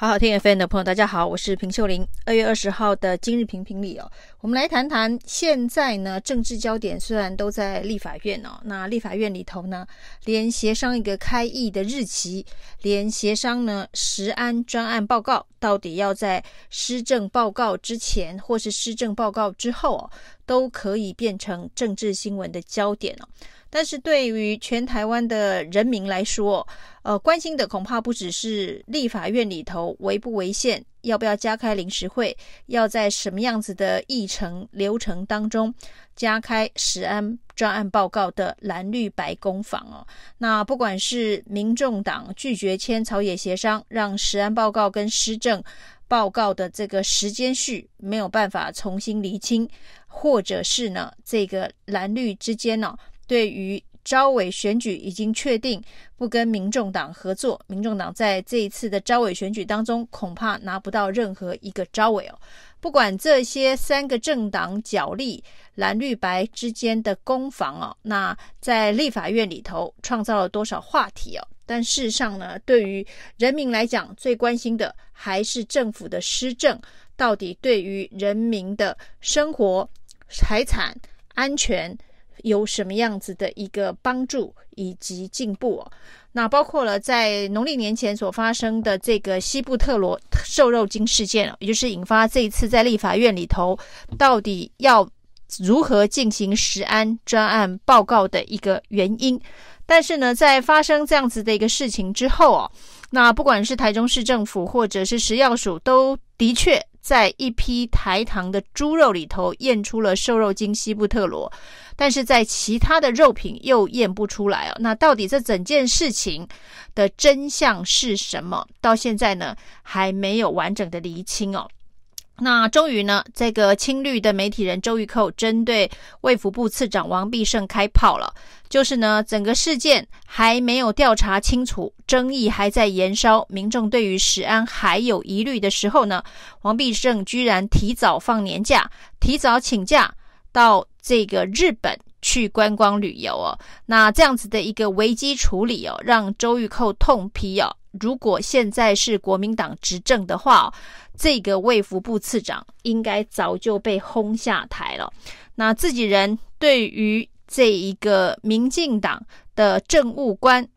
好好听 FM 的朋友，大家好，我是平秀玲。二月二十号的今日评评里哦，我们来谈谈现在呢，政治焦点虽然都在立法院哦，那立法院里头呢，连协商一个开议的日期，连协商呢食安专案报告到底要在施政报告之前或是施政报告之后哦，都可以变成政治新闻的焦点哦。但是对于全台湾的人民来说，呃，关心的恐怕不只是立法院里头违不违宪，要不要加开临时会，要在什么样子的议程流程当中加开食安专案报告的蓝绿白攻防哦。那不管是民众党拒绝签草野协商，让食安报告跟施政报告的这个时间序没有办法重新厘清，或者是呢，这个蓝绿之间呢、哦？对于招委选举已经确定不跟民众党合作，民众党在这一次的招委选举当中恐怕拿不到任何一个招委哦。不管这些三个政党角力蓝绿白之间的攻防哦，那在立法院里头创造了多少话题哦？但事实上呢，对于人民来讲，最关心的还是政府的施政到底对于人民的生活、财产、安全。有什么样子的一个帮助以及进步？那包括了在农历年前所发生的这个西部特罗瘦肉精事件，也就是引发这一次在立法院里头到底要如何进行食安专案报告的一个原因。但是呢，在发生这样子的一个事情之后哦，那不管是台中市政府或者是食药署，都的确在一批台糖的猪肉里头验出了瘦肉精西布特罗，但是在其他的肉品又验不出来哦。那到底这整件事情的真相是什么？到现在呢，还没有完整的厘清哦。那终于呢，这个青绿的媒体人周玉蔻针对卫福部次长王必胜开炮了，就是呢，整个事件还没有调查清楚，争议还在延烧，民众对于食安还有疑虑的时候呢，王必胜居然提早放年假，提早请假到这个日本去观光旅游哦。那这样子的一个危机处理哦，让周玉蔻痛批哦。如果现在是国民党执政的话，这个卫福部次长应该早就被轰下台了。那自己人对于这一个民进党的政务官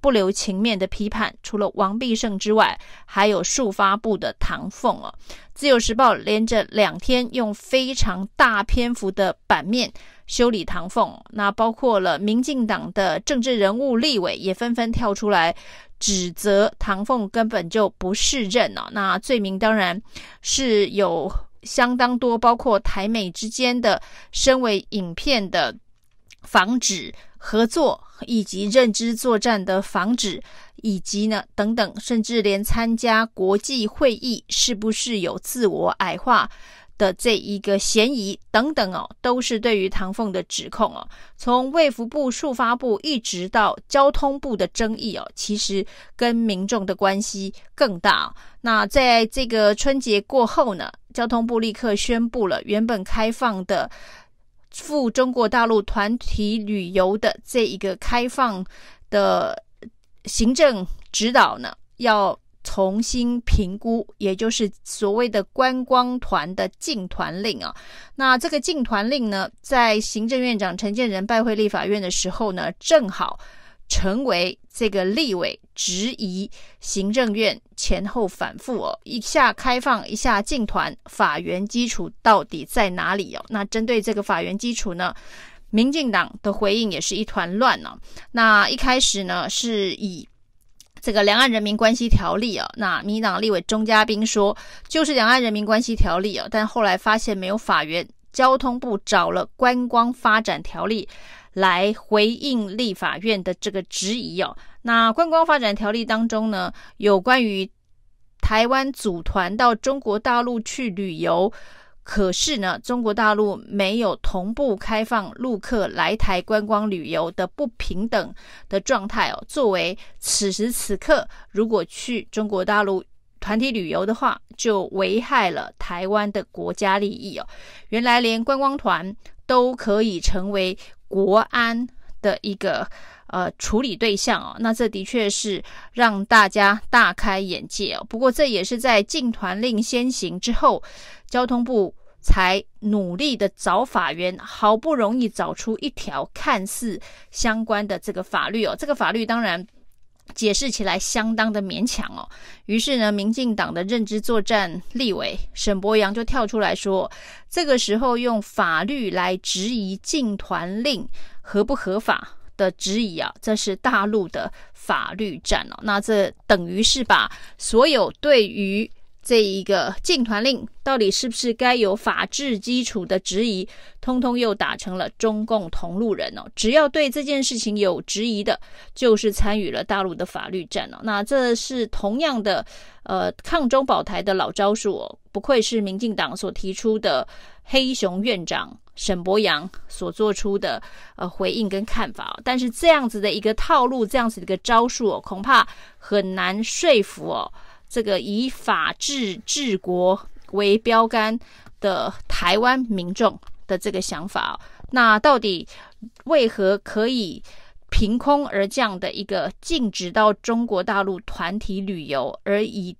不留情面的批判，除了王必胜之外，还有数发部的唐凤哦。自由时报连着两天用非常大篇幅的版面修理唐凤，那包括了民进党的政治人物立委也纷纷跳出来。指责唐凤根本就不是任哦，那罪名当然是有相当多，包括台美之间的身为影片的防止合作，以及认知作战的防止，以及呢等等，甚至连参加国际会议是不是有自我矮化的这一个嫌疑等等哦，都是对于唐凤的指控哦。从卫福部、速发部一直到交通部的争议哦，其实跟民众的关系更大。那在这个春节过后呢，交通部立刻宣布了原本开放的赴中国大陆团体旅游的这一个开放的行政指导呢，要。重新评估，也就是所谓的观光团的禁团令啊。那这个禁团令呢，在行政院长陈建仁拜会立法院的时候呢，正好成为这个立委质疑行政院前后反复哦，一下开放，一下禁团，法源基础到底在哪里哦？那针对这个法源基础呢，民进党的回应也是一团乱呢。那一开始呢，是以这个两岸人民关系条例啊，那民党立委钟嘉宾说，就是两岸人民关系条例啊，但后来发现没有法源，交通部找了观光发展条例来回应立法院的这个质疑哦。那观光发展条例当中呢，有关于台湾组团到中国大陆去旅游。可是呢，中国大陆没有同步开放陆客来台观光旅游的不平等的状态哦。作为此时此刻，如果去中国大陆团体旅游的话，就危害了台湾的国家利益哦。原来连观光团都可以成为国安的一个呃处理对象哦。那这的确是让大家大开眼界哦。不过这也是在禁团令先行之后，交通部才努力的找法源，好不容易找出一条看似相关的这个法律哦。这个法律当然。解释起来相当的勉强哦，于是呢，民进党的认知作战立委沈伯洋就跳出来说，这个时候用法律来质疑禁团令合不合法的质疑啊，这是大陆的法律战哦，那这等于是把所有对于。这一个禁团令到底是不是该有法治基础的质疑，通通又打成了中共同路人哦。只要对这件事情有质疑的，就是参与了大陆的法律战哦。那这是同样的，呃，抗中保台的老招数哦。不愧是民进党所提出的黑熊院长沈博阳所做出的呃回应跟看法。但是这样子的一个套路，这样子的一个招数哦，恐怕很难说服哦。这个以法治治国为标杆的台湾民众的这个想法，那到底为何可以凭空而降的一个禁止到中国大陆团体旅游，而以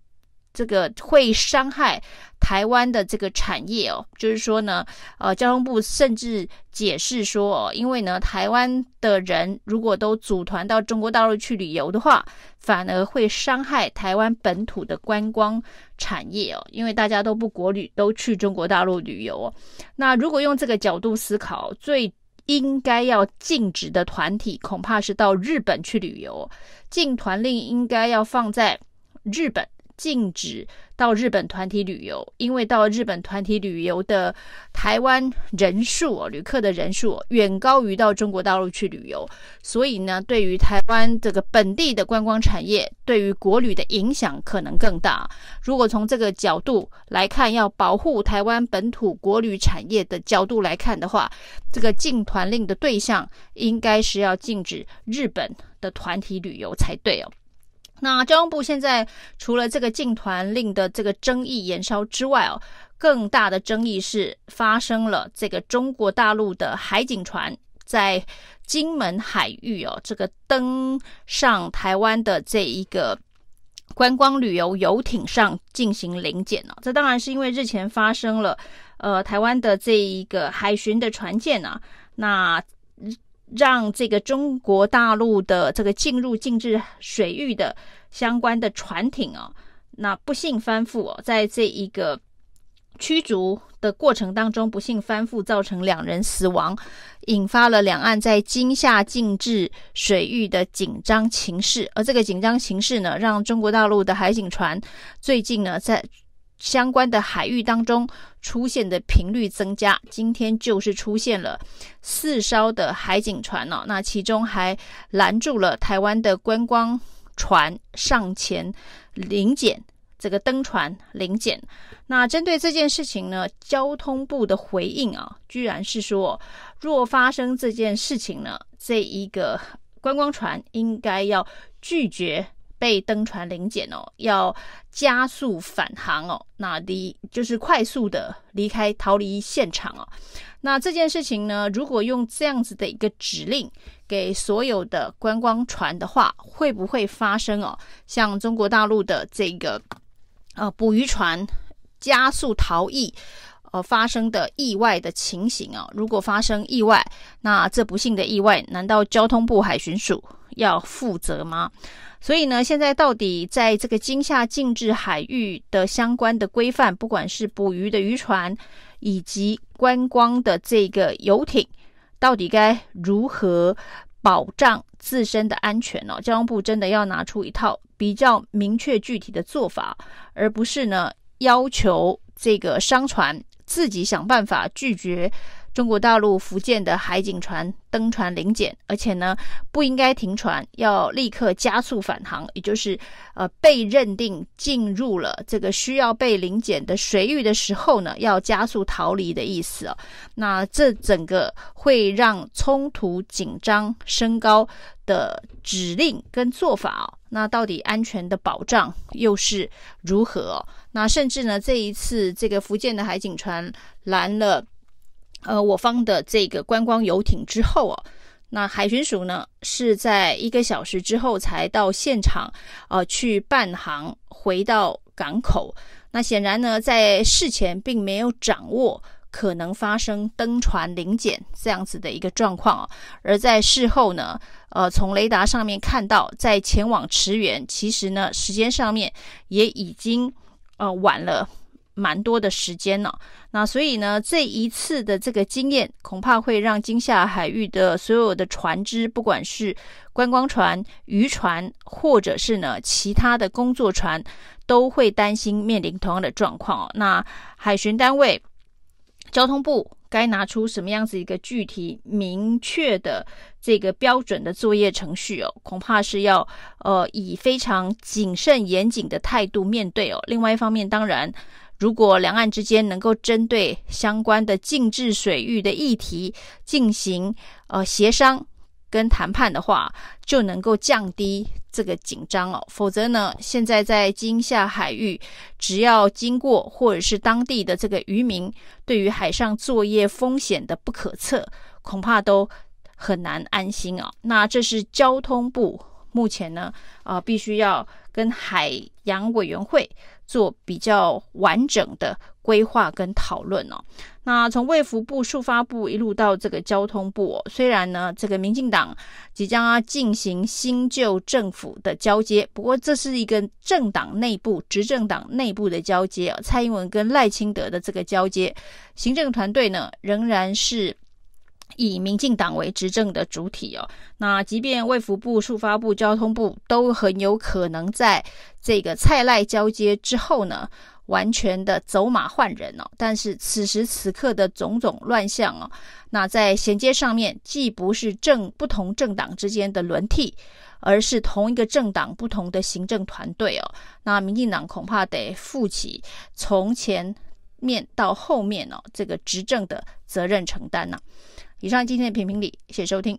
这个会伤害台湾的这个产业哦，就是说呢，呃，交通部甚至解释说哦，因为呢，台湾的人如果都组团到中国大陆去旅游的话，反而会伤害台湾本土的观光产业哦，因为大家都不国旅，都去中国大陆旅游哦。那如果用这个角度思考，最应该要禁止的团体，恐怕是到日本去旅游，禁团令应该要放在日本。禁止到日本团体旅游，因为到日本团体旅游的台湾人数哦，旅客的人数远高于到中国大陆去旅游，所以呢，对于台湾这个本地的观光产业，对于国旅的影响可能更大。如果从这个角度来看，要保护台湾本土国旅产业的角度来看的话，这个禁团令的对象应该是要禁止日本的团体旅游才对哦。那交通部现在除了这个禁团令的这个争议延烧之外哦，更大的争议是发生了这个中国大陆的海警船在金门海域哦，这个登上台湾的这一个观光旅游游艇上进行临检哦。这当然是因为日前发生了呃台湾的这一个海巡的船舰啊，那。让这个中国大陆的这个进入禁制水域的相关的船艇哦，那不幸翻覆哦，在这一个驱逐的过程当中，不幸翻覆，造成两人死亡，引发了两岸在金夏禁制水域的紧张情势。而这个紧张情势呢，让中国大陆的海警船最近呢，在相关的海域当中出现的频率增加，今天就是出现了四艘的海警船哦，那其中还拦住了台湾的观光船上前临检，这个登船临检。那针对这件事情呢，交通部的回应啊，居然是说，若发生这件事情呢，这一个观光船应该要拒绝。被登船临检哦，要加速返航哦，那离就是快速的离开逃离现场哦。那这件事情呢，如果用这样子的一个指令给所有的观光船的话，会不会发生哦？像中国大陆的这个呃捕鱼船加速逃逸呃发生的意外的情形哦？如果发生意外，那这不幸的意外，难道交通部海巡署要负责吗？所以呢，现在到底在这个金厦禁制海域的相关的规范，不管是捕鱼的渔船，以及观光的这个游艇，到底该如何保障自身的安全呢？交通部真的要拿出一套比较明确具体的做法，而不是呢要求这个商船自己想办法拒绝。中国大陆福建的海警船登船临检，而且呢不应该停船，要立刻加速返航，也就是呃被认定进入了这个需要被临检的水域的时候呢，要加速逃离的意思哦。那这整个会让冲突紧张升高的指令跟做法哦，那到底安全的保障又是如何？那甚至呢这一次这个福建的海警船拦了。呃，我方的这个观光游艇之后哦，那海巡署呢是在一个小时之后才到现场，呃，去办航回到港口。那显然呢，在事前并没有掌握可能发生登船临检这样子的一个状况哦，而在事后呢，呃，从雷达上面看到，在前往驰援，其实呢，时间上面也已经呃晚了。蛮多的时间呢，那所以呢，这一次的这个经验恐怕会让惊吓海域的所有的船只，不管是观光船、渔船，或者是呢其他的工作船，都会担心面临同样的状况。哦那海巡单位、交通部该拿出什么样子一个具体明确的这个标准的作业程序哦？恐怕是要呃以非常谨慎严谨的态度面对哦。另外一方面，当然。如果两岸之间能够针对相关的禁制水域的议题进行呃协商跟谈判的话，就能够降低这个紧张哦。否则呢，现在在惊吓海域，只要经过或者是当地的这个渔民对于海上作业风险的不可测，恐怕都很难安心哦。那这是交通部目前呢，啊、必须要跟海洋委员会。做比较完整的规划跟讨论哦。那从卫福部、数发部一路到这个交通部哦，虽然呢，这个民进党即将要进行新旧政府的交接，不过这是一个政党内部、执政党内部的交接啊。蔡英文跟赖清德的这个交接，行政团队呢仍然是。以民进党为执政的主体哦，那即便卫福部、数发部、交通部都很有可能在这个蔡赖交接之后呢，完全的走马换人哦。但是此时此刻的种种乱象哦，那在衔接上面既不是政不同政党之间的轮替，而是同一个政党不同的行政团队哦。那民进党恐怕得负起从前面到后面哦这个执政的责任承担呐。以上今天的评评理，谢谢收听。